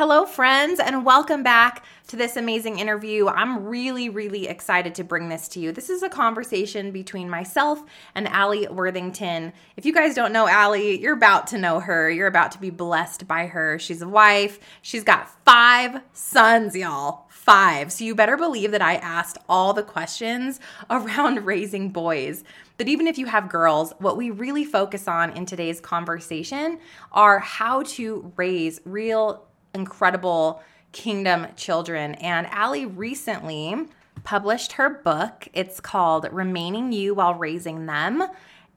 Hello, friends, and welcome back to this amazing interview. I'm really, really excited to bring this to you. This is a conversation between myself and Alli Worthington. If you guys don't know Alli, you're about to know her. You're about to be blessed by her. She's a wife, she's got five sons, y'all. Five. So you better believe that I asked all the questions around raising boys. But even if you have girls, what we really focus on in today's conversation are how to raise real incredible kingdom children. And Alli recently published her book. It's called Remaining You While Raising Them.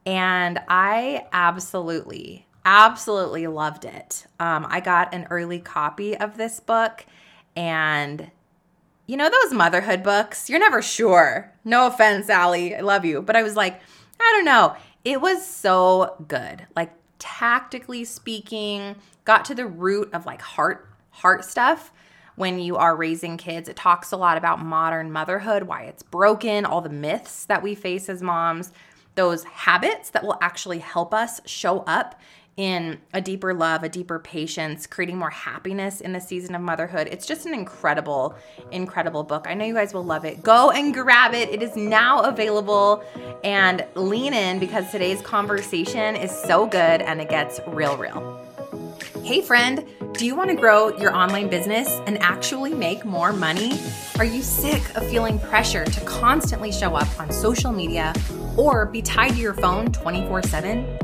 And I absolutely, absolutely loved it. Um, I got an early copy of this book. And you know, those motherhood books, you're never sure. No offense, Alli. I love you. But I was like, I don't know. It was so good. Like, tactically speaking, got to the root of like heart heart stuff when you are raising kids. It talks a lot about modern motherhood, why it's broken, all the myths that we face as moms, those habits that will actually help us show up in a deeper love, a deeper patience, creating more happiness in the season of motherhood. It's just an incredible, incredible book. I know you guys will love it. Go and grab it. It is now available and lean in because today's conversation is so good and it gets real, real. Hey, friend, do you want to grow your online business and actually make more money? Are you sick of feeling pressure to constantly show up on social media or be tied to your phone 24 7?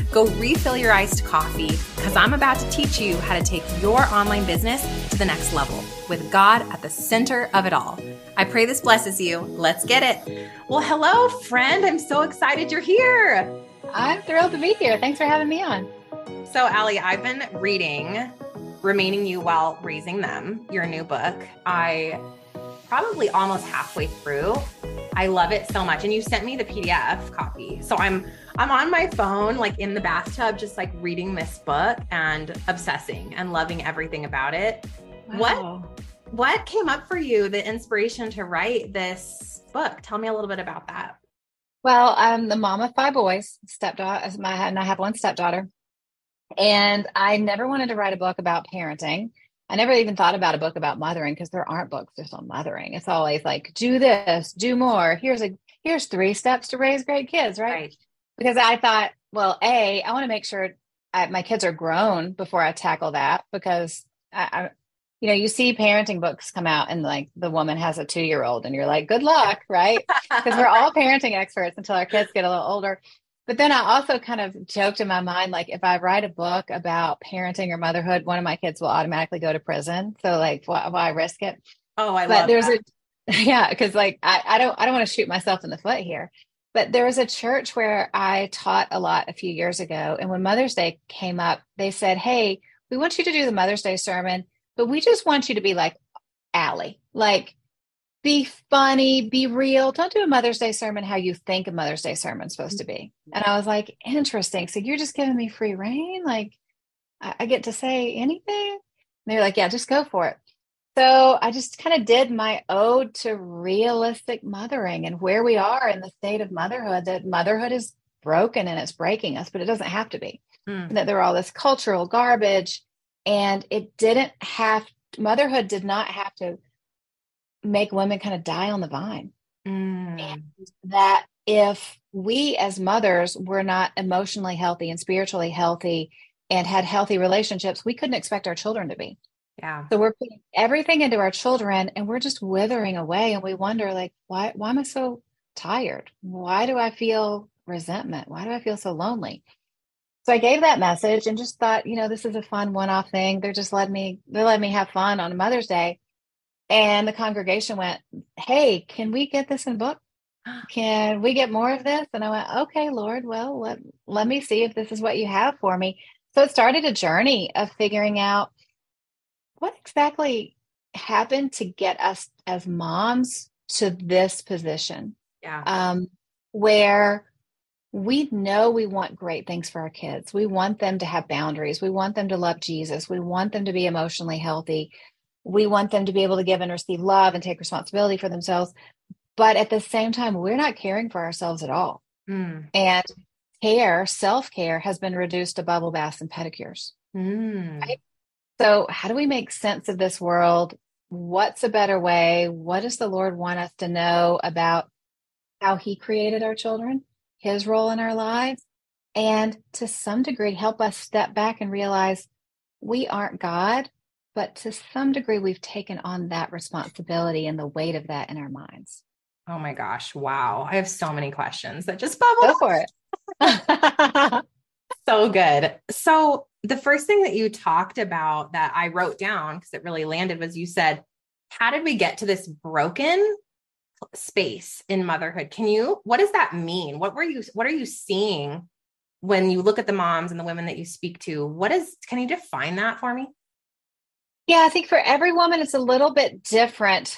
Go refill your iced coffee because I'm about to teach you how to take your online business to the next level with God at the center of it all. I pray this blesses you. Let's get it. Well, hello, friend. I'm so excited you're here. I'm thrilled to be here. Thanks for having me on. So, Alli, I've been reading Remaining You While Raising Them, your new book. I probably almost halfway through. I love it so much. And you sent me the PDF copy. So I'm I'm on my phone, like in the bathtub, just like reading this book and obsessing and loving everything about it. Wow. What what came up for you, the inspiration to write this book? Tell me a little bit about that. Well, I'm the mom of five boys, stepdaughter, and I have one stepdaughter. And I never wanted to write a book about parenting. I never even thought about a book about mothering because there aren't books just on mothering. It's always like, do this, do more. Here's a here's three steps to raise great kids, right? right. Because I thought, well, a, I want to make sure I, my kids are grown before I tackle that because I, I, you know, you see parenting books come out and like the woman has a two year old and you're like, good luck, right? Because we're all parenting experts until our kids get a little older. But then I also kind of joked in my mind, like if I write a book about parenting or motherhood, one of my kids will automatically go to prison. So like, why, why risk it? Oh, I but love there's that. a yeah, because like I, I don't I don't want to shoot myself in the foot here. But there was a church where I taught a lot a few years ago, and when Mother's Day came up, they said, "Hey, we want you to do the Mother's Day sermon, but we just want you to be like Alli, like be funny, be real. Don't do a Mother's Day sermon how you think a Mother's Day sermon is supposed to be. Mm-hmm. And I was like, interesting. So you're just giving me free reign? Like I, I get to say anything? And they're like, yeah, just go for it. So I just kind of did my ode to realistic mothering and where we are in the state of motherhood, that motherhood is broken and it's breaking us, but it doesn't have to be. Mm. That there are all this cultural garbage and it didn't have motherhood did not have to make women kind of die on the vine. Mm. that if we as mothers were not emotionally healthy and spiritually healthy and had healthy relationships, we couldn't expect our children to be. Yeah. So we're putting everything into our children and we're just withering away and we wonder like why why am I so tired? Why do I feel resentment? Why do I feel so lonely? So I gave that message and just thought, you know, this is a fun one-off thing. They're just letting me they let me have fun on Mother's Day. And the congregation went, Hey, can we get this in book? Can we get more of this? And I went, Okay, Lord, well, let, let me see if this is what you have for me. So it started a journey of figuring out what exactly happened to get us as moms to this position. Yeah. Um, where we know we want great things for our kids. We want them to have boundaries. We want them to love Jesus. We want them to be emotionally healthy. We want them to be able to give and receive love and take responsibility for themselves. But at the same time, we're not caring for ourselves at all. Mm. And care, self care, has been reduced to bubble baths and pedicures. Mm. Right? So, how do we make sense of this world? What's a better way? What does the Lord want us to know about how He created our children? his role in our lives, and to some degree help us step back and realize we aren't God, but to some degree we've taken on that responsibility and the weight of that in our minds. Oh my gosh. Wow. I have so many questions that just bubble. Go for it. so good. So, the first thing that you talked about that I wrote down because it really landed was you said, How did we get to this broken space in motherhood. Can you what does that mean? What were you what are you seeing when you look at the moms and the women that you speak to? What is can you define that for me? Yeah, I think for every woman it's a little bit different.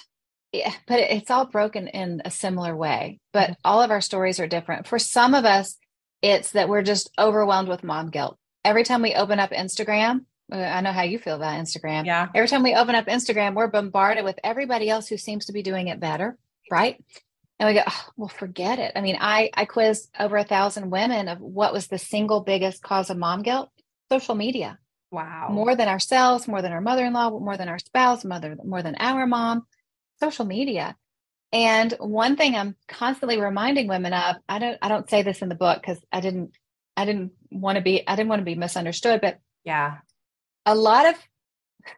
Yeah, but it's all broken in a similar way. But mm-hmm. all of our stories are different. For some of us, it's that we're just overwhelmed with mom guilt. Every time we open up Instagram, uh, I know how you feel about Instagram. Yeah. Every time we open up Instagram, we're bombarded with everybody else who seems to be doing it better right? And we go, oh, well, forget it. I mean, I I quizzed over a thousand women of what was the single biggest cause of mom guilt. Social media. Wow. More than ourselves, more than our mother-in-law, more than our spouse, mother, more than our mom. Social media. And one thing I'm constantly reminding women of, I don't I don't say this in the book because I didn't I didn't want to be I didn't want to be misunderstood, but yeah. A lot of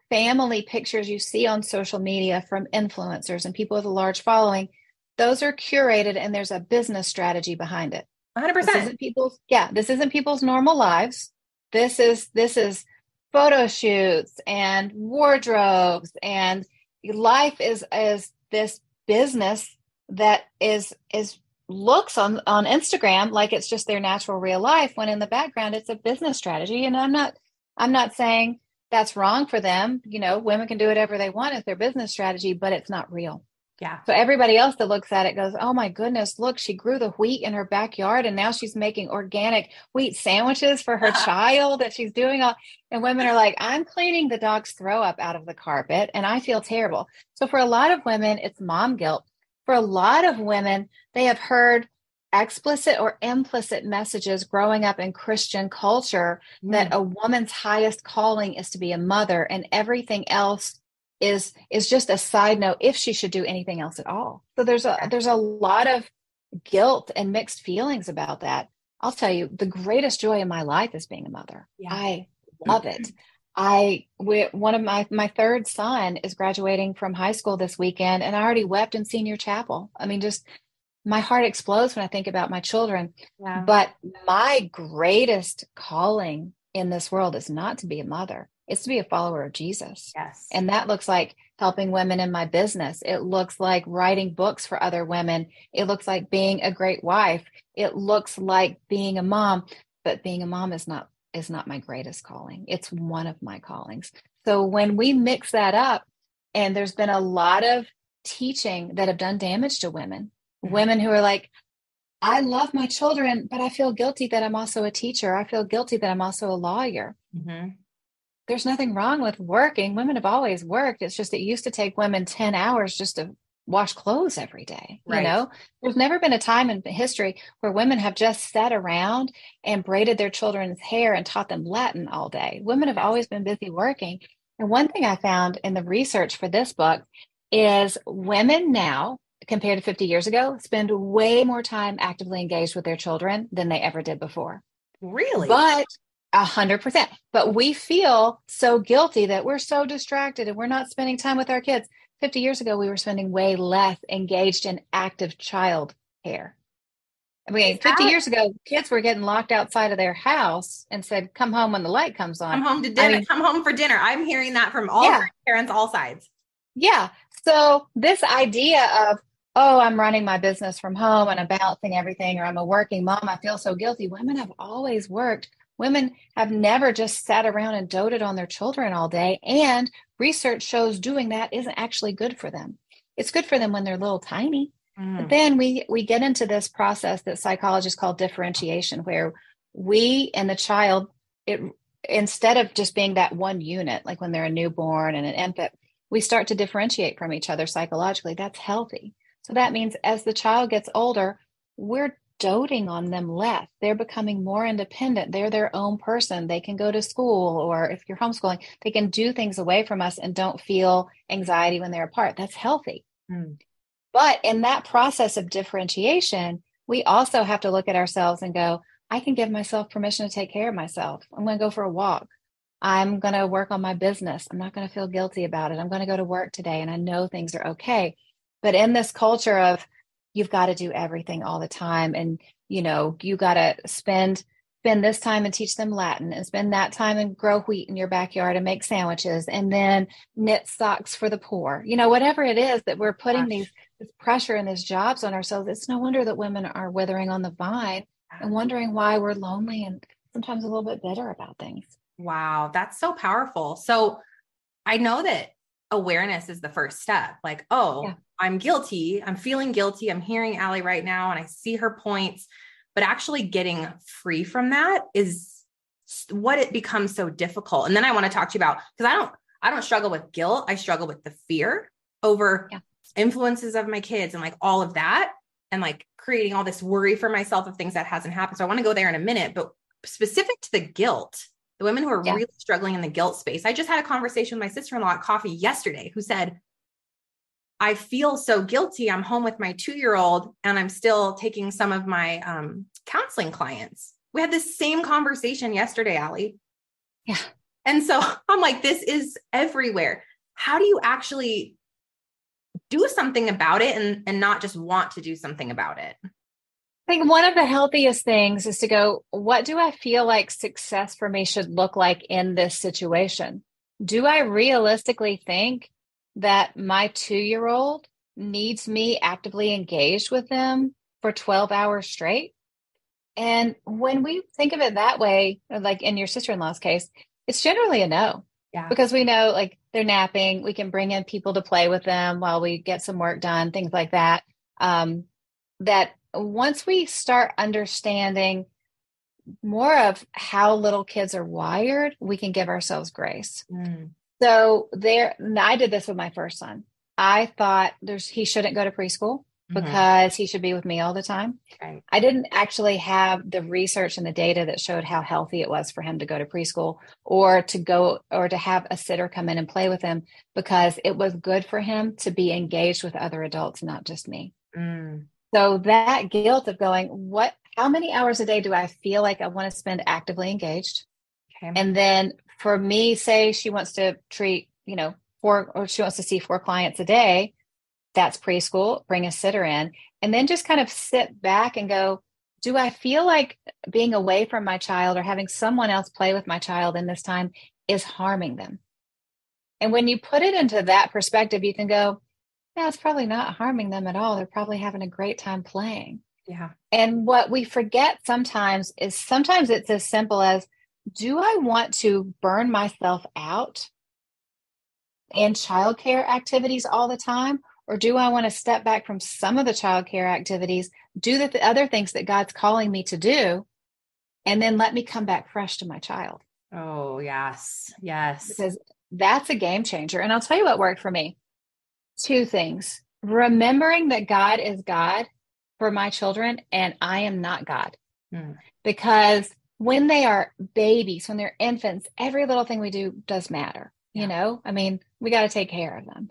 family pictures you see on social media from influencers and people with a large following, those are curated and there's a business strategy behind it. 100%. This isn't people's yeah, this isn't people's normal lives. This is this is photo shoots and wardrobes and life is is this business that is is looks on on Instagram like it's just their natural real life when in the background it's a business strategy and I'm not I'm not saying that's wrong for them. You know, women can do whatever they want as their business strategy, but it's not real. Yeah. So everybody else that looks at it goes, "Oh my goodness, look, she grew the wheat in her backyard and now she's making organic wheat sandwiches for her child that she's doing all." And women are like, "I'm cleaning the dog's throw up out of the carpet and I feel terrible." So for a lot of women, it's mom guilt. For a lot of women, they have heard explicit or implicit messages growing up in Christian culture mm. that a woman's highest calling is to be a mother and everything else is is just a side note if she should do anything else at all. So there's a there's a lot of guilt and mixed feelings about that. I'll tell you, the greatest joy in my life is being a mother. Yeah. I love it. I we, one of my my third son is graduating from high school this weekend, and I already wept in senior chapel. I mean, just my heart explodes when I think about my children. Yeah. But my greatest calling in this world is not to be a mother, it's to be a follower of Jesus. Yes. And that looks like helping women in my business. It looks like writing books for other women. It looks like being a great wife. It looks like being a mom, but being a mom is not is not my greatest calling. It's one of my callings. So when we mix that up and there's been a lot of teaching that have done damage to women women who are like, I love my children, but I feel guilty that I'm also a teacher. I feel guilty that I'm also a lawyer. Mm-hmm. There's nothing wrong with working. Women have always worked. It's just it used to take women 10 hours just to wash clothes every day. Right. You know, there's never been a time in history where women have just sat around and braided their children's hair and taught them Latin all day. Women have always been busy working. And one thing I found in the research for this book is women now compared to 50 years ago, spend way more time actively engaged with their children than they ever did before. Really? But a hundred percent. But we feel so guilty that we're so distracted and we're not spending time with our kids. 50 years ago, we were spending way less engaged in active child care. I mean, 50 that... years ago, kids were getting locked outside of their house and said, come home when the light comes on. Come home to dinner. I mean, come home for dinner. I'm hearing that from all yeah. parents, all sides. Yeah. So this idea of oh, I'm running my business from home and I'm balancing everything, or I'm a working mom, I feel so guilty. Women have always worked. Women have never just sat around and doted on their children all day. And research shows doing that isn't actually good for them. It's good for them when they're little tiny. Mm. But then we we get into this process that psychologists call differentiation, where we and the child, it instead of just being that one unit, like when they're a newborn and an infant, we start to differentiate from each other psychologically. That's healthy. So that means as the child gets older, we're doting on them less. They're becoming more independent. They're their own person. They can go to school, or if you're homeschooling, they can do things away from us and don't feel anxiety when they're apart. That's healthy. Mm. But in that process of differentiation, we also have to look at ourselves and go, I can give myself permission to take care of myself. I'm going to go for a walk. I'm going to work on my business. I'm not going to feel guilty about it. I'm going to go to work today and I know things are okay. But in this culture of you've got to do everything all the time and you know you got to spend spend this time and teach them latin and spend that time and grow wheat in your backyard and make sandwiches and then knit socks for the poor. You know whatever it is that we're putting these this pressure and these jobs on ourselves it's no wonder that women are withering on the vine and wondering why we're lonely and sometimes a little bit bitter about things. Wow that's so powerful. So i know that awareness is the first step like oh yeah. I'm guilty. I'm feeling guilty. I'm hearing Alli right now and I see her points, but actually getting free from that is what it becomes so difficult. And then I want to talk to you about because I don't I don't struggle with guilt. I struggle with the fear over yeah. influences of my kids and like all of that and like creating all this worry for myself of things that hasn't happened. So I want to go there in a minute, but specific to the guilt, the women who are yeah. really struggling in the guilt space. I just had a conversation with my sister-in-law at coffee yesterday who said, I feel so guilty. I'm home with my two year old and I'm still taking some of my um, counseling clients. We had this same conversation yesterday, Alli. Yeah. And so I'm like, this is everywhere. How do you actually do something about it and, and not just want to do something about it? I think one of the healthiest things is to go, what do I feel like success for me should look like in this situation? Do I realistically think that my two year old needs me actively engaged with them for 12 hours straight. And when we think of it that way, like in your sister in law's case, it's generally a no. Yeah. Because we know like they're napping, we can bring in people to play with them while we get some work done, things like that. Um, that once we start understanding more of how little kids are wired, we can give ourselves grace. Mm. So there, I did this with my first son. I thought there's he shouldn't go to preschool mm-hmm. because mm-hmm. he should be with me all the time. Right. I didn't actually have the research and the data that showed how healthy it was for him to go to preschool or to go or to have a sitter come in and play with him because it was good for him to be engaged with other adults, not just me. Mm. So that guilt of going, what, how many hours a day do I feel like I want to spend actively engaged? Okay. And then for me, say she wants to treat, you know, four or she wants to see four clients a day, that's preschool, bring a sitter in, and then just kind of sit back and go, do I feel like being away from my child or having someone else play with my child in this time is harming them? And when you put it into that perspective, you can go, yeah, it's probably not harming them at all. They're probably having a great time playing. Yeah. And what we forget sometimes is sometimes it's as simple as do I want to burn myself out in childcare activities all the time? Or do I want to step back from some of the childcare activities, do the, the other things that God's calling me to do, and then let me come back fresh to my child? Oh, yes. Yes. Because that's a game changer. And I'll tell you what worked for me two things remembering that God is God for my children and I am not God. Hmm. Because when they are babies, when they're infants, every little thing we do does matter. Yeah. You know, I mean, we got to take care of them.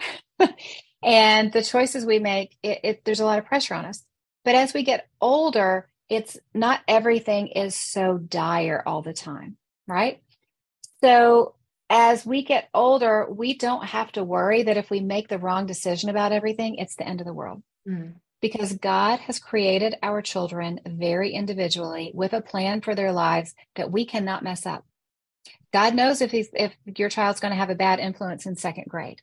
and the choices we make, it, it, there's a lot of pressure on us. But as we get older, it's not everything is so dire all the time, right? So as we get older, we don't have to worry that if we make the wrong decision about everything, it's the end of the world. Mm because God has created our children very individually with a plan for their lives that we cannot mess up. God knows if he's if your child's going to have a bad influence in second grade.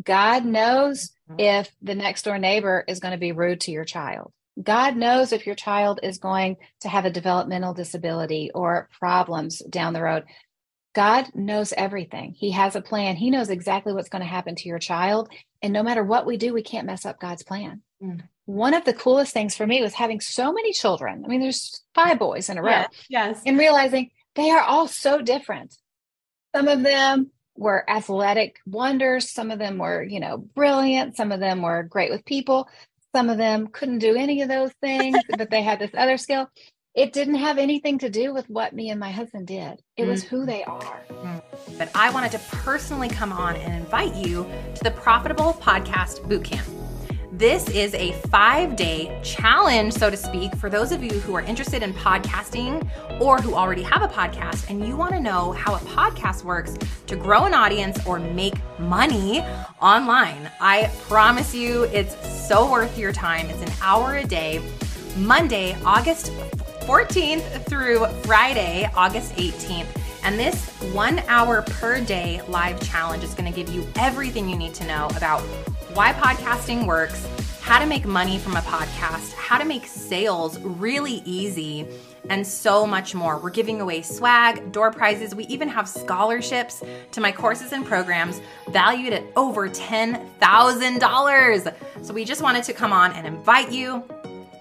God knows mm-hmm. if the next door neighbor is going to be rude to your child. God knows if your child is going to have a developmental disability or problems down the road. God knows everything. He has a plan. He knows exactly what's going to happen to your child. And no matter what we do, we can't mess up God's plan. Mm. one of the coolest things for me was having so many children. I mean, there's five boys in a row. Yes. yes. And realizing they are all so different. Some of them were athletic wonders. Some of them were, you know, brilliant. Some of them were great with people. Some of them couldn't do any of those things, but they had this other skill. It didn't have anything to do with what me and my husband did. It was who mm-hmm. they are. Mm. But I wanted to personally come on and invite you to the Profitable Podcast Bootcamp. This is a five day challenge, so to speak, for those of you who are interested in podcasting or who already have a podcast and you want to know how a podcast works to grow an audience or make money online. I promise you it's so worth your time. It's an hour a day, Monday, August 14th through Friday, August 18th. And this one hour per day live challenge is to give you everything you need to know about why podcasting works, how to make money from a podcast, how to make sales really easy, and so much more. We're giving away swag, door prizes. We even have scholarships to my courses and programs valued at over $10,000. So we just wanted to come on and invite you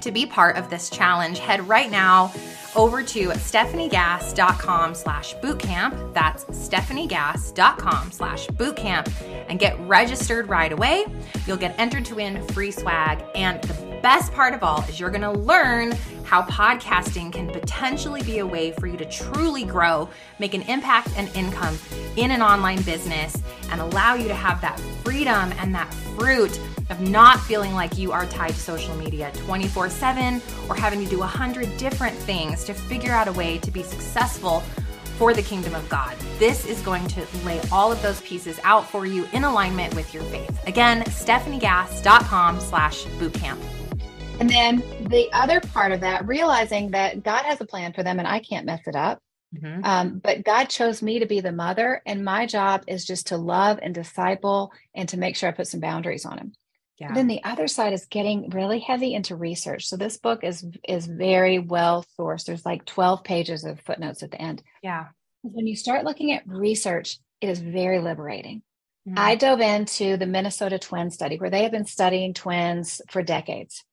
to be part of this challenge. Head right now over to stefaniegass.com slash bootcamp. That's stefaniegass.com slash bootcamp and get registered right away. You'll get entered to win free swag. And the best part of all is you're to learn how podcasting can potentially be a way for you to truly grow, make an impact and income in an online business, and allow you to have that freedom and that fruit of not feeling like you are tied to social media 24 7 or having to do a hundred different things to figure out a way to be successful for the kingdom of God. This is going to lay all of those pieces out for you in alignment with your faith. Again, stefaniegass.com slash bootcamp. And then the other part of that, realizing that God has a plan for them and I can't mess it up. Mm-hmm. Um, but God chose me to be the mother, and my job is just to love and disciple and to make sure I put some boundaries on him. Yeah. Then the other side is getting really heavy into research. So this book is is very well sourced. There's like 12 pages of footnotes at the end. Yeah. When you start looking at research, it is very liberating. Mm-hmm. I dove into the Minnesota twin study where they have been studying twins for decades.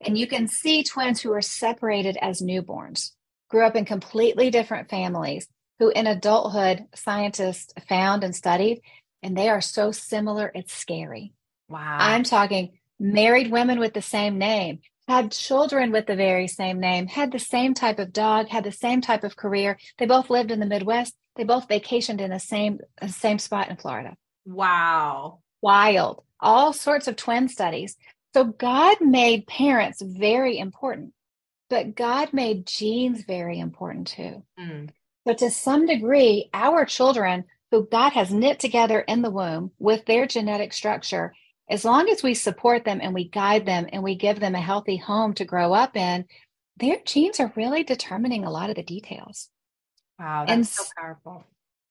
And you can see twins who are separated as newborns, grew up in completely different families, who in adulthood scientists found and studied, and they are so similar, it's scary. Wow. I'm talking married women with the same name, had children with the very same name, had the same type of dog, had the same type of career. They both lived in the Midwest. They both vacationed in the same the same spot in Florida. Wow. Wild. All sorts of twin studies. So God made parents very important, but God made genes very important too. Mm. So to some degree, our children who God has knit together in the womb with their genetic structure, as long as we support them and we guide them and we give them a healthy home to grow up in, their genes are really determining a lot of the details. Wow, that's and so powerful.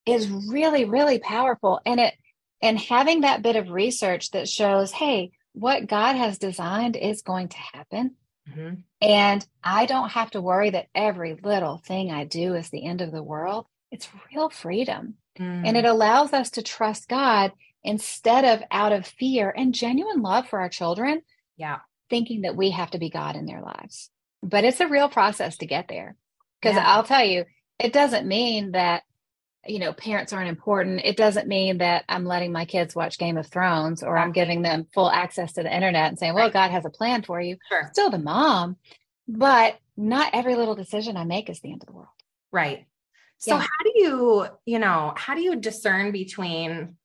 Is really, really powerful. And it and having that bit of research that shows, hey, what God has designed is going to happen. Mm-hmm. And I don't have to worry that every little thing I do is the end of the world. It's real freedom. Mm. And it allows us to trust God instead of out of fear and genuine love for our children. Yeah. Thinking that we have to be God in their lives. But it's a real process to get there. Because yeah. I'll tell you, it doesn't mean that you know parents aren't important it doesn't mean that i'm letting my kids watch game of thrones or i'm giving them full access to the internet and saying well right. god has a plan for you sure. still the mom but not every little decision i make is the end of the world right so yeah. how do you you know how do you discern between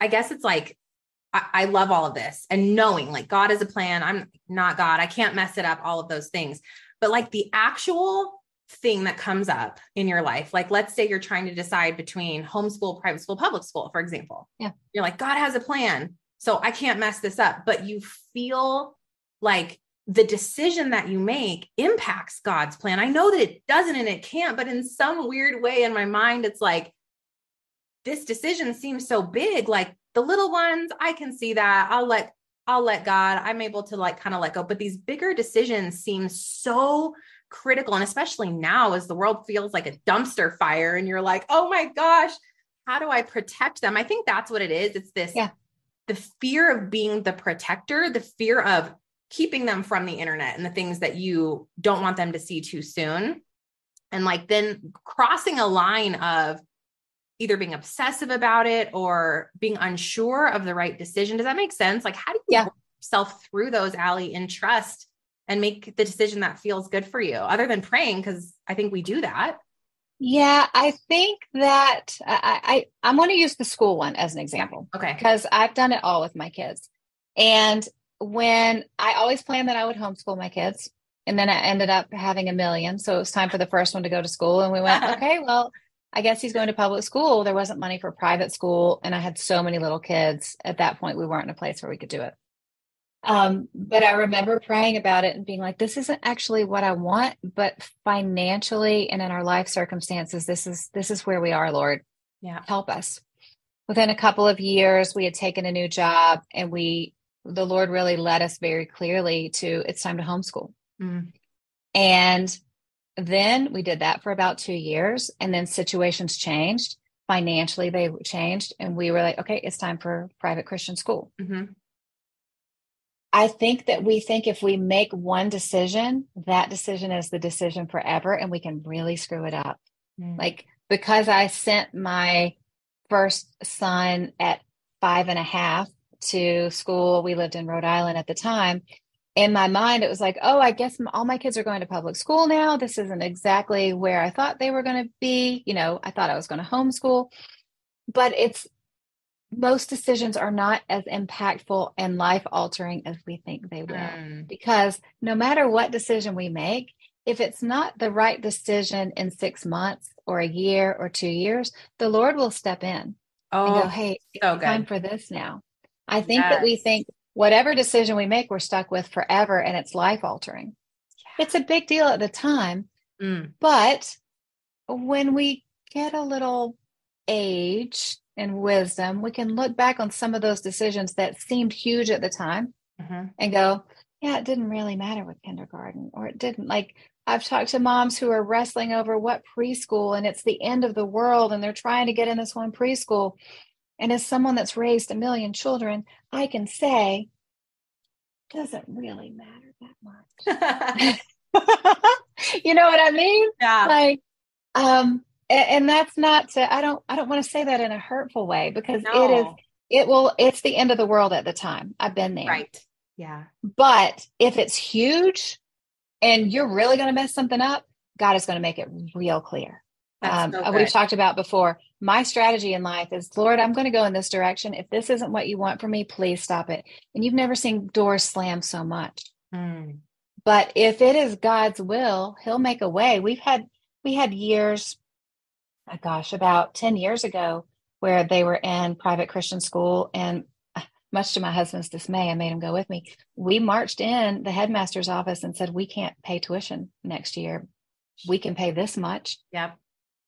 i guess it's like I, I love all of this and knowing like god is a plan i'm not god i can't mess it up all of those things but like the actual thing that comes up in your life. Like let's say you're trying to decide between homeschool private school public school for example. Yeah. You're like god has a plan so i can't mess this up. But you feel like the decision that you make impacts god's plan. I know that it doesn't and it can't but in some weird way in my mind it's like this decision seems so big like the little ones i can see that. I'll let i'll let god i'm able to like kind of let go. But these bigger decisions seem so critical. And especially now, as the world feels like a dumpster fire, and you're like, oh my gosh, how do I protect them? I think that's what it is. It's this yeah. the fear of being the protector, the fear of keeping them from the internet and the things that you don't want them to see too soon. And like then crossing a line of either being obsessive about it or being unsure of the right decision. Does that make sense? Like, how do you yeah. yourself through those, Alli in trust and make the decision that feels good for you, other than praying? Because I think we do that. Yeah, I think that I, I I'm going to use the school one as an example. Okay. Because I've done it all with my kids. And when I always planned that I would homeschool my kids, and then I ended up having a million. So it was time for the first one to go to school. And we went, okay, well, I guess he's going to public school. There wasn't money for private school. And I had so many little kids. At that point, we weren't in a place where we could do it. Um, but I remember praying about it and being like, this isn't actually what I want, but financially and in our life circumstances, this is this is where we are, Lord. Yeah. Help us. Within a couple of years, we had taken a new job and we the Lord really led us very clearly to it's time to homeschool. Mm. And then we did that for about two years. And then situations changed. Financially, they changed. And we were like, okay, it's time for private Christian school. Mm-hmm. I think that we think if we make one decision, that decision is the decision forever and we can really screw it up. Mm. Like because I sent my first son at five and a half to school, we lived in Rhode Island at the time. In my mind, it was like, oh, I guess all my kids are going to public school now. This isn't exactly where I thought they were going to be. You know, I thought I was going to homeschool, but it's most decisions are not as impactful and life altering as we think they will. Mm. Because no matter what decision we make, if it's not the right decision in six months or a year or two years, the Lord will step in oh, and go, oh, Hey, so it's time for this now. I think yes. that we think whatever decision we make, we're stuck with forever and it's life altering. Yeah. It's a big deal at the time. Mm. But when we get a little age and wisdom, we can look back on some of those decisions that seemed huge at the time mm-hmm. and go, yeah, it didn't really matter with kindergarten, or it didn't. Like, I've talked to moms who are wrestling over what preschool and it's the end of the world and they're trying to get in this one preschool. And as someone that's raised a million children, I can say, doesn't really matter that much. you know what I mean? Yeah. Like, um, and that's not to i don't i don't want to say that in a hurtful way because no. it is it will it's the end of the world at the time. I've been there. Right. Yeah. But if it's huge and you're really going to mess something up god is going to make it real clear. Um, so we've talked about before my strategy in life is lord i'm going to go in this direction. If this isn't what you want for me please stop it. And you've never seen doors slam so much. Mm. but if it is god's will he'll make a way. We've had we had years oh gosh, about 10 years ago, where they were in private Christian school. And uh, much to my husband's dismay, I made him go with me. We marched in the headmaster's office and said, We can't pay tuition next year. We can pay this much. Yep.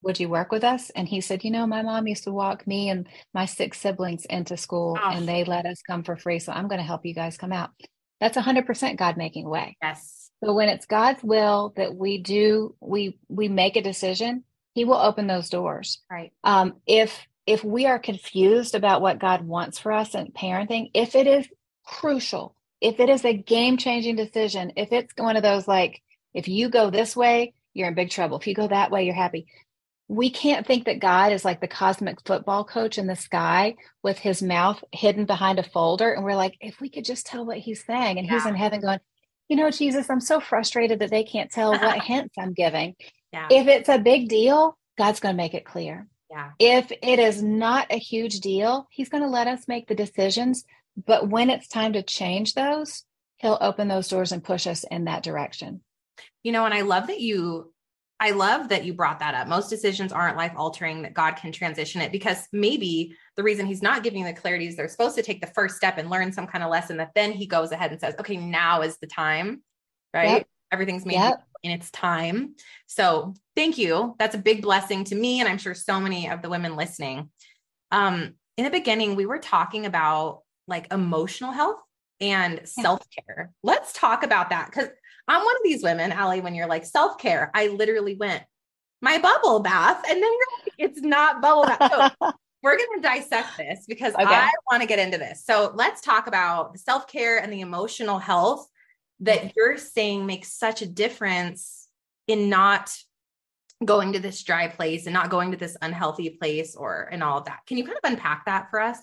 Would you work with us? And he said, You know, my mom used to walk me and my six siblings into school oh. and they let us come for free. So I'm going to help you guys come out. That's 100% God making way. Yes. So when it's God's will that we do, we we make a decision, he will open those doors. Right. Um, if if we are confused about what god wants for us in parenting if it is crucial if it is a game changing decision if it's one of those like if you go this way you're in big trouble. If you go that way you're happy. We can't think that god is like the cosmic football coach in the sky with his mouth hidden behind a folder and we're like if we could just tell what he's saying and yeah. he's in heaven going you know jesus i'm so frustrated that they can't tell what hints i'm giving yeah. If it's a big deal, God's going to make it clear. Yeah. If it is not a huge deal, He's going to let us make the decisions. But when it's time to change those, He'll open those doors and push us in that direction. You know, and I love that you I love that you brought that up. Most decisions aren't life altering, that God can transition it because maybe the reason he's not giving the clarity is they're supposed to take the first step and learn some kind of lesson that then he goes ahead and says, okay, now is the time, right? Yep. Everything's made yep in its time. So thank you. That's a big blessing to me. And I'm sure so many of the women listening. Um, in the beginning, we were talking about like emotional health and self care. Let's talk about that because I'm one of these women, Alli, when you're like self care, I literally went my bubble bath and then you're like, it's not bubble bath. So we're going to dissect this because okay. I want to get into this. So let's talk about the self care and the emotional health that you're saying makes such a difference in not going to this dry place and not going to this unhealthy place or and all of that. Can you kind of unpack that for us?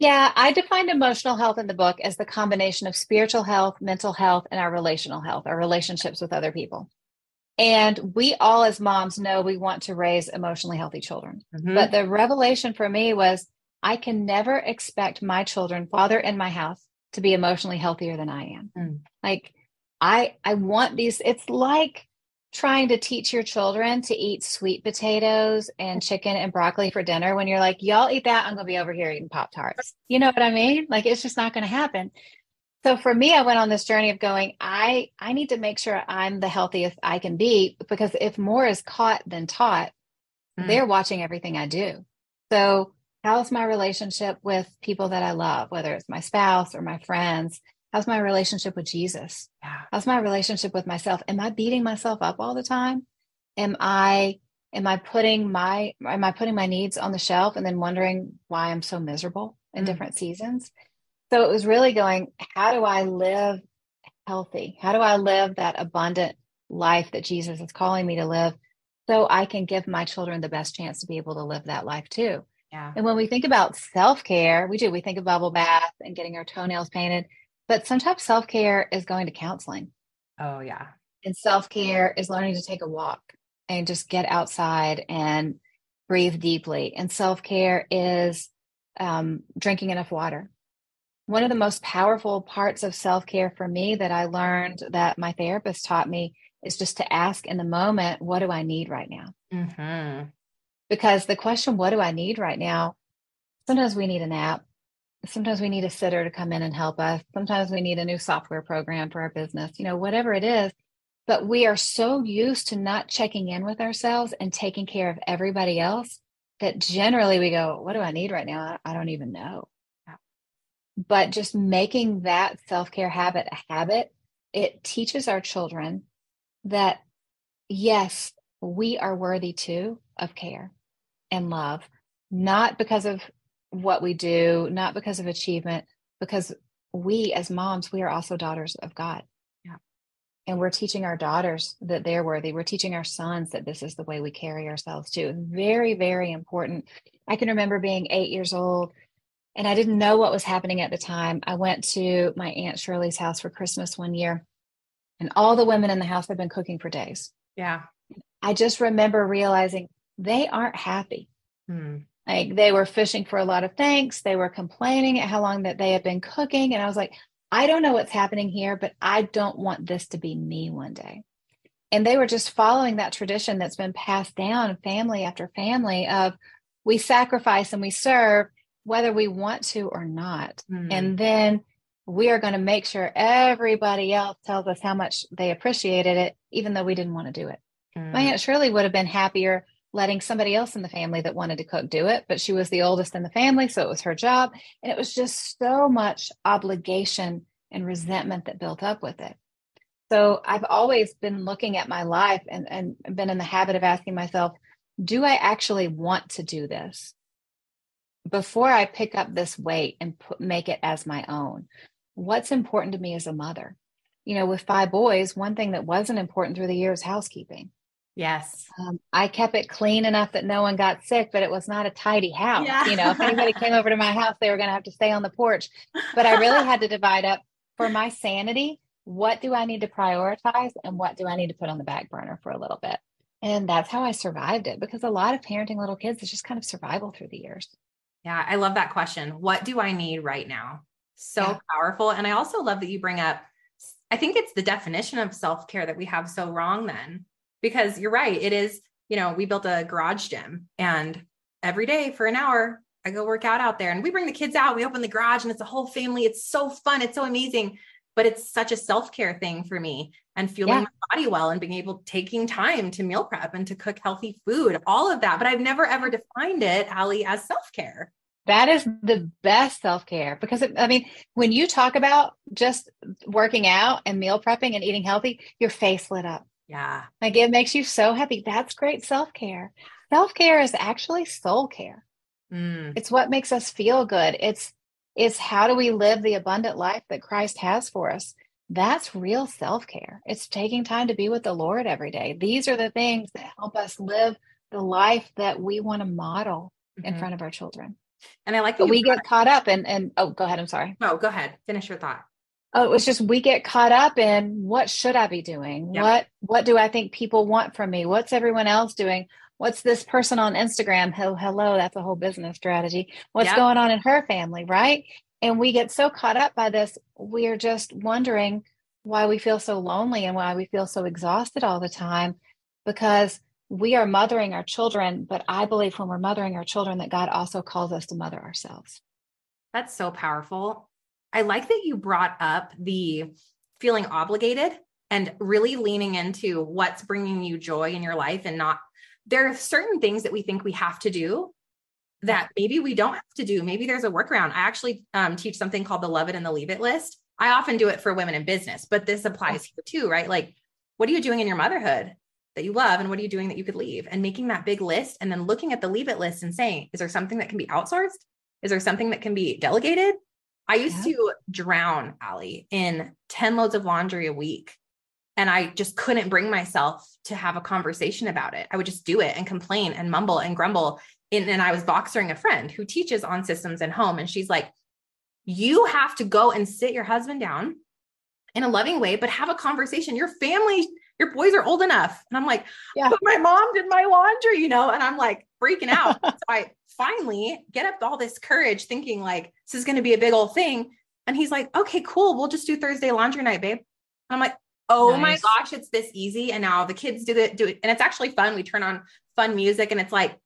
Yeah, I defined emotional health in the book as the combination of spiritual health, mental health, and our relational health, our relationships with other people. And we all, as moms, know we want to raise emotionally healthy children. Mm-hmm. But the revelation for me was I can never expect my children, father in my house, to be emotionally healthier than I am. Mm. Like I I want these it's like trying to teach your children to eat sweet potatoes and chicken and broccoli for dinner when you're like y'all eat that I'm going to be over here eating pop tarts. You know what I mean? Like it's just not going to happen. So for me I went on this journey of going I I need to make sure I'm the healthiest I can be because if more is caught than taught mm. they're watching everything I do. So how's my relationship with people that I love, whether it's my spouse or my friends? How's my relationship with Jesus? Yeah. How's my relationship with myself? Am I beating myself up all the time? Am I am I putting my am I putting my needs on the shelf and then wondering why I'm so miserable in mm. different seasons? So it was really going, how do I live healthy? How do I live that abundant life that Jesus is calling me to live so I can give my children the best chance to be able to live that life too? Yeah. And when we think about self care, we do, we think of bubble bath and getting our toenails painted, but sometimes self care is going to counseling. Oh, yeah. And self care is learning to take a walk and just get outside and breathe deeply. And self care is um, drinking enough water. One of the most powerful parts of self care for me that I learned that my therapist taught me is just to ask in the moment, what do I need right now? Mm-hmm because the question, what do I need right now? Sometimes we need a nap. Sometimes we need a sitter to come in and help us. Sometimes we need a new software program for our business, you know, whatever it is. But we are so used to not checking in with ourselves and taking care of everybody else that generally we go, What do I need right now? I don't even know. But just making that self care habit a habit, it teaches our children that yes, we are worthy too of care and love, not because of what we do, not because of achievement, because we as moms, we are also daughters of God. Yeah. And we're teaching our daughters that they're worthy. We're teaching our sons that this is the way we carry ourselves too. Very, very important. I can remember being eight years old and I didn't know what was happening at the time. I went to my Aunt Shirley's house for Christmas one year, and all the women in the house had been cooking for days. Yeah. I just remember realizing they aren't happy. Hmm. Like they were fishing for a lot of thanks. They were complaining at how long that they had been cooking. And I was like, I don't know what's happening here, but I don't want this to be me one day. And they were just following that tradition that's been passed down family after family of we sacrifice and we serve whether we want to or not. Hmm. And then we are going to make sure everybody else tells us how much they appreciated it, even though we didn't want to do it. Mm. My Aunt Shirley would have been happier letting somebody else in the family that wanted to cook do it, but she was the oldest in the family, so it was her job. And it was just so much obligation and resentment that built up with it. So I've always been looking at my life and, and been in the habit of asking myself, do I actually want to do this? Before I pick up this weight and put, make it as my own, what's important to me as a mother? You know, with five boys, one thing that wasn't important through the years housekeeping Yes. Um, I kept it clean enough that no one got sick, but it was not a tidy house. Yeah. You know, if anybody came over to my house, they were going to have to stay on the porch. But I really had to divide up for my sanity. What do I need to prioritize and what do I need to put on the back burner for a little bit? And that's how I survived it because a lot of parenting little kids is just kind of survival through the years. Yeah, I love that question. What do I need right now? So yeah. powerful. And I also love that you bring up, I think it's the definition of self care that we have so wrong then because you're right. It is, you know, we built a garage gym and every day for an hour, I go work out out there and we bring the kids out. We open the garage and it's a whole family. It's so fun. It's so amazing. But it's such a self care thing for me and fueling yeah. my body well and being able taking time to meal prep and to cook healthy food, all of that. But I've never ever defined it, Alli, as self care. That is the best self care because it, I mean, when you talk about just working out and meal prepping and eating healthy, your face lit up. Yeah. Like it makes you so happy. That's great self care. Self care is actually soul care. Mm. It's what makes us feel good. It's it's how do we live the abundant life that Christ has for us? that's real self care. It's taking time to be with the Lord every day. These are the things that help us live the life that we want to model mm-hmm. in front of our children. And I like that we get caught up and and oh, go ahead. I'm sorry. No, go ahead. Finish your thought. Oh, it was just we get caught up in what should I be doing? Yep. What what do I think people want from me? What's everyone else doing? What's this person on Instagram? Oh, hello, that's a whole business strategy. What's yep. going on in her family, right? And we get so caught up by this, we're just wondering why we feel so lonely and why we feel so exhausted all the time because we are mothering our children. But I believe when we're mothering our children, that God also calls us to mother ourselves. That's so powerful. I like that you brought up the feeling obligated and really leaning into what's bringing you joy in your life and not there are certain things that we think we have to do that maybe we don't have to do. Maybe there's a workaround. I actually um, teach something called the love it and the leave it list. I often do it for women in business, but this applies here too, right? Like, what are you doing in your motherhood that you love? And what are you doing that you could leave? And making that big list and then looking at the leave it list and saying, is there something that can be outsourced? Is there something that can be delegated? I used yeah. to drown, Alli, in 10 loads of laundry a week. And I just couldn't bring myself to have a conversation about it. I would just do it and complain and mumble and grumble and, and I was voxering a friend who teaches on systems and home. And she's like, you have to go and sit your husband down in a loving way, but have a conversation. Your family, your boys are old enough. And I'm like, yeah. but my mom did my laundry, you know, and I'm like freaking out. so I finally get up all this courage thinking like, this is going to be a big old thing. And he's like, okay, cool. We'll just do Thursday laundry night, babe. And I'm like, oh nice. my gosh, it's this easy. And now the kids do it, do it. And it's actually fun. We turn on fun music and it's like,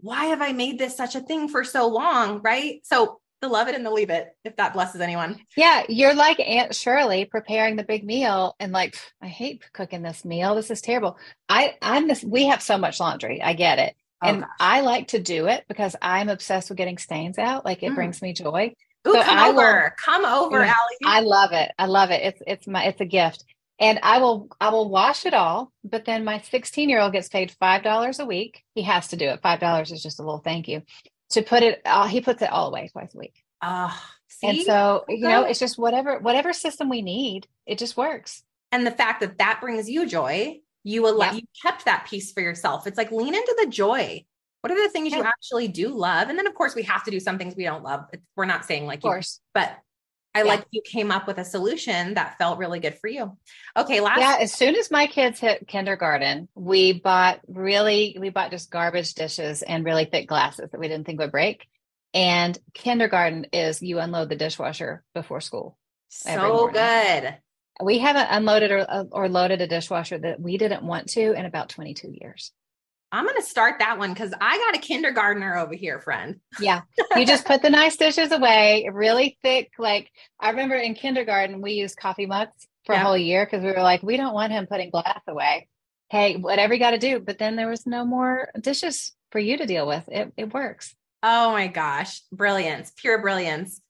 why have I made this such a thing for so long? Right. So the love it and the leave it, if that blesses anyone. Yeah. You're like Aunt Shirley preparing the big meal and like, I hate cooking this meal. This is terrible. I, I'm this, we have so much laundry. I get it. Oh, and gosh. I like to do it because I'm obsessed with getting stains out. Like it mm. brings me joy. Ooh, so come I over. Will, come over, Alli. I love it. I love it. It's it's my it's a gift and I will I will wash it all. But then my 16 year old gets paid five dollars a week. He has to do it. Five dollars is just a little thank you to put it. Uh, he puts it all away twice a week. Ah, uh, and so you know it's just whatever whatever system we need. It just works. And the fact that that brings you joy, you will yep. you kept that piece for yourself. It's like lean into the joy. What are the things yeah. you actually do love? And then of course we have to do some things we don't love. We're not saying like, of course, you, but I yeah. like you came up with a solution that felt really good for you. Okay, last Yeah, as soon as my kids hit kindergarten, we bought really we bought just garbage dishes and really thick glasses that we didn't think would break. And kindergarten is you unload the dishwasher before school. So good. We haven't unloaded or, or loaded a dishwasher that we didn't want to in about 22 years. I'm going to start that one because I got a kindergartner over here, friend. Yeah. You just put the nice dishes away, really thick. Like I remember in kindergarten, we used coffee mugs for yeah. a whole year because we were like, we don't want him putting glass away. Hey, whatever you got to do. But then there was no more dishes for you to deal with. It, it works. Oh my gosh. Brilliance, pure brilliance.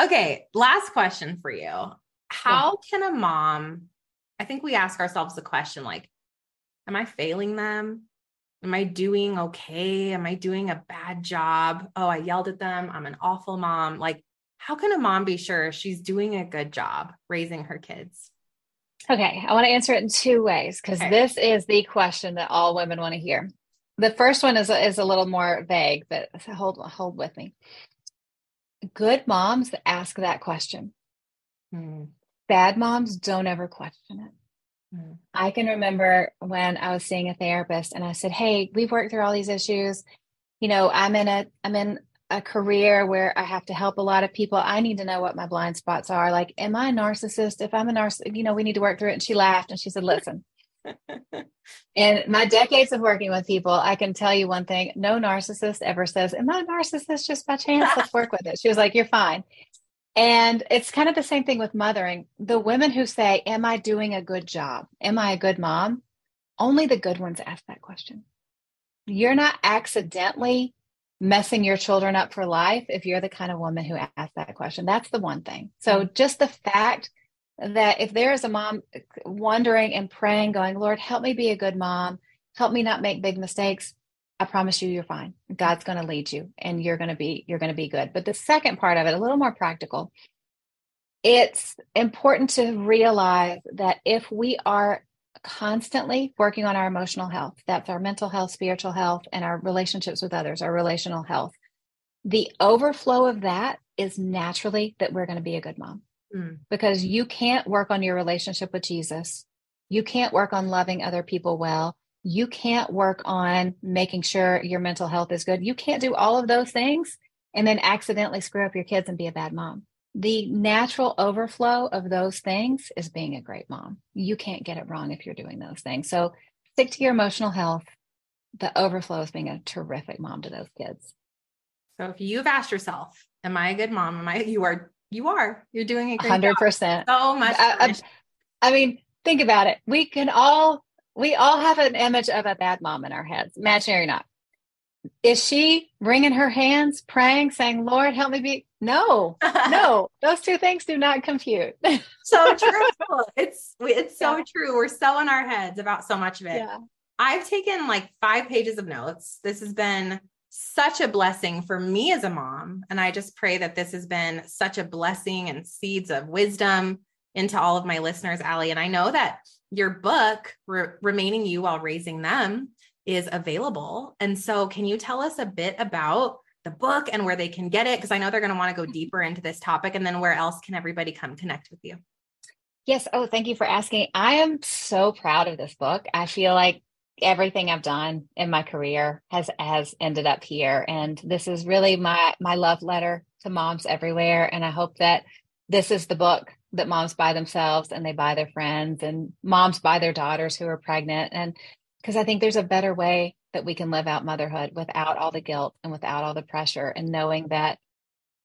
Okay. Last question for you. How yeah. can a mom, I think we ask ourselves the question like, am I failing them? Am I doing okay? Am I doing a bad job? Oh, I yelled at them. I'm an awful mom. Like, how can a mom be sure she's doing a good job raising her kids? Okay, I want to answer it in two ways because okay. this is the question that all women want to hear. The first one is is a little more vague, but hold hold with me. Good moms ask that question. Hmm. Bad moms don't ever question it. Mm. I can remember when I was seeing a therapist and I said, Hey, we've worked through all these issues. You know, I'm in a I'm in a career where I have to help a lot of people. I need to know what my blind spots are. Like, am I a narcissist? If I'm a narcissist, you know, we need to work through it. And she laughed and she said, Listen. and my decades of working with people, I can tell you one thing no narcissist ever says, Am I a narcissist just by chance? Let's work with it. She was like, You're fine. And it's kind of the same thing with mothering. The women who say, Am I doing a good job? Am I a good mom? Only the good ones ask that question. You're not accidentally messing your children up for life if you're the kind of woman who asks that question. That's the one thing. So mm-hmm. just the fact that if there is a mom wondering and praying, going, Lord, help me be a good mom, help me not make big mistakes, I promise you, you're fine. God's going to lead you and you're going to be, you're going to be good. But the second part of it, a little more practical. it's important to realize that if we are constantly working on our emotional health, that's our mental health, spiritual health, and our relationships with others, our relational health, the overflow of that is naturally that we're going to be a good mom. Mm. Because you can't work on your relationship with Jesus. You can't work on loving other people well. You can't work on making sure your mental health is good. You can't do all of those things and then accidentally screw up your kids and be a bad mom the natural overflow of those things is being a great mom. You can't get it wrong if you're doing those things. So stick to your emotional health. The overflow is being a terrific mom to those kids. So if you've asked yourself, am I a good mom? Am I, you are, you are, you're doing a great 100%. Job. So much. I, I, I mean, think about it. We can all, we all have an image of a bad mom in our heads, imaginary or not is she wringing her hands, praying, saying, Lord, help me be? No, no, those two things do not compute. so true. It's it's so yeah. true. We're so in our heads about so much of it. Yeah. I've taken like five pages of notes. This has been such a blessing for me as a mom. And I just pray that this has been such a blessing and seeds of wisdom into all of my listeners, Alli. And I know that your book, Re- Remaining You While Raising Them, is available. And so, can you tell us a bit about the book and where they can get it? Because I know they're going to want to go mm-hmm. deeper into this topic. And then, where else can everybody come connect with you? Yes. Oh, thank you for asking. I am so proud of this book. I feel like everything I've done in my career has has ended up here, and this is really my my love letter to moms everywhere. And I hope that this is the book that moms buy themselves and they buy their friends and moms buy their daughters who are pregnant and because I think there's a better way that we can live out motherhood without all the guilt and without all the pressure and knowing that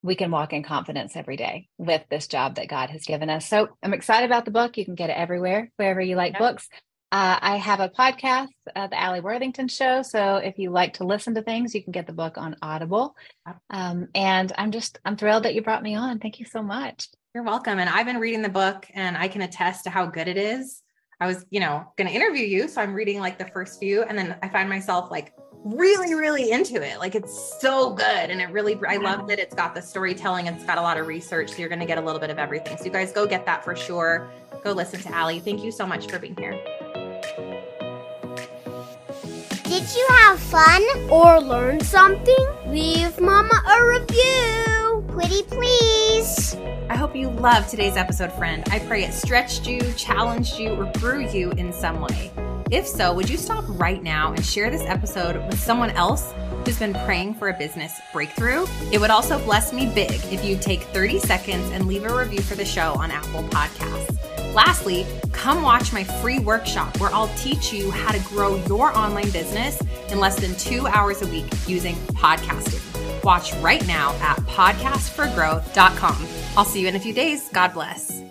we can walk in confidence every day with this job that God has given us. So I'm excited about the book. You can get it everywhere, wherever you like books. Uh, I have a podcast, uh, the Alli Worthington Show. So if you like to listen to things, you can get the book on Audible. Um, and I'm just, I'm thrilled that you brought me on. Thank you so much. You're welcome. And I've been reading the book and I can attest to how good it is. I was, you know, going to interview you. So I'm reading like the first few and then I find myself like really, really into it. Like it's so good. And it really, I love that it's got the storytelling. And it's got a lot of research. So you're going to get a little bit of everything. So you guys go get that for sure. Go listen to Alli. Thank you so much for being here. Did you have fun or learn something? Leave Mama a review. Please. I hope you loved today's episode, friend. I pray it stretched you, challenged you, or grew you in some way. If so, would you stop right now and share this episode with someone else who's been praying for a business breakthrough? It would also bless me big if you take 30 seconds and leave a review for the show on Apple Podcasts. Lastly, come watch my free workshop where I'll teach you how to grow your online business in less than two hours a week using podcasting. Watch right now at podcastforgrowth.com. I'll see you in a few days. God bless.